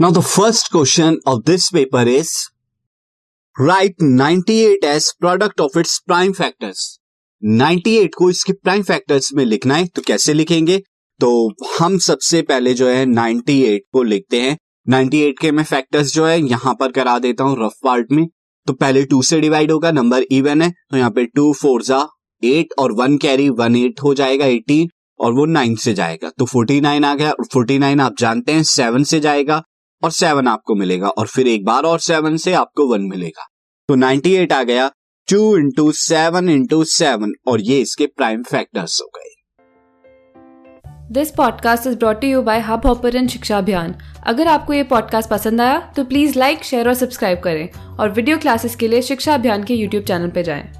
Now, the first question of this paper is, write 98 as product of its prime factors. 98 को इसके prime factors में लिखना है तो कैसे लिखेंगे? तो हम सबसे पहले जो है 98 को लिखते हैं। 98 के मैं फैक्टर्स जो है, यहाँ पर करा देता हूँ रफ पार्ट में। तो पहले टू से डिवाइड होगा नंबर इवन है तो यहाँ पे टू फोर जा एट और वन कैरी वन एट हो जाएगा एटीन और वो नाइन से जाएगा। तो फोर्टी नाइन आ गया फोर्टी नाइन आप जानते हैं सेवन से जाएगा और सेवन आपको मिलेगा और फिर एक बार और सेवन से आपको वन मिलेगा। तो नाइनटी एट आ गया two into seven into seven और ये इसके प्राइम फैक्टर्स हो गए। This podcast is brought you by Hubhopper Shiksha Abhiyan अगर आपको ये पॉडकास्ट पसंद आया तो प्लीज़ लाइक शेयर और सब्सक्राइब करें और वीडियो क्लासेस के लिए शिक्षा अभियान के यूट्यूब चैनल पर जाएँ।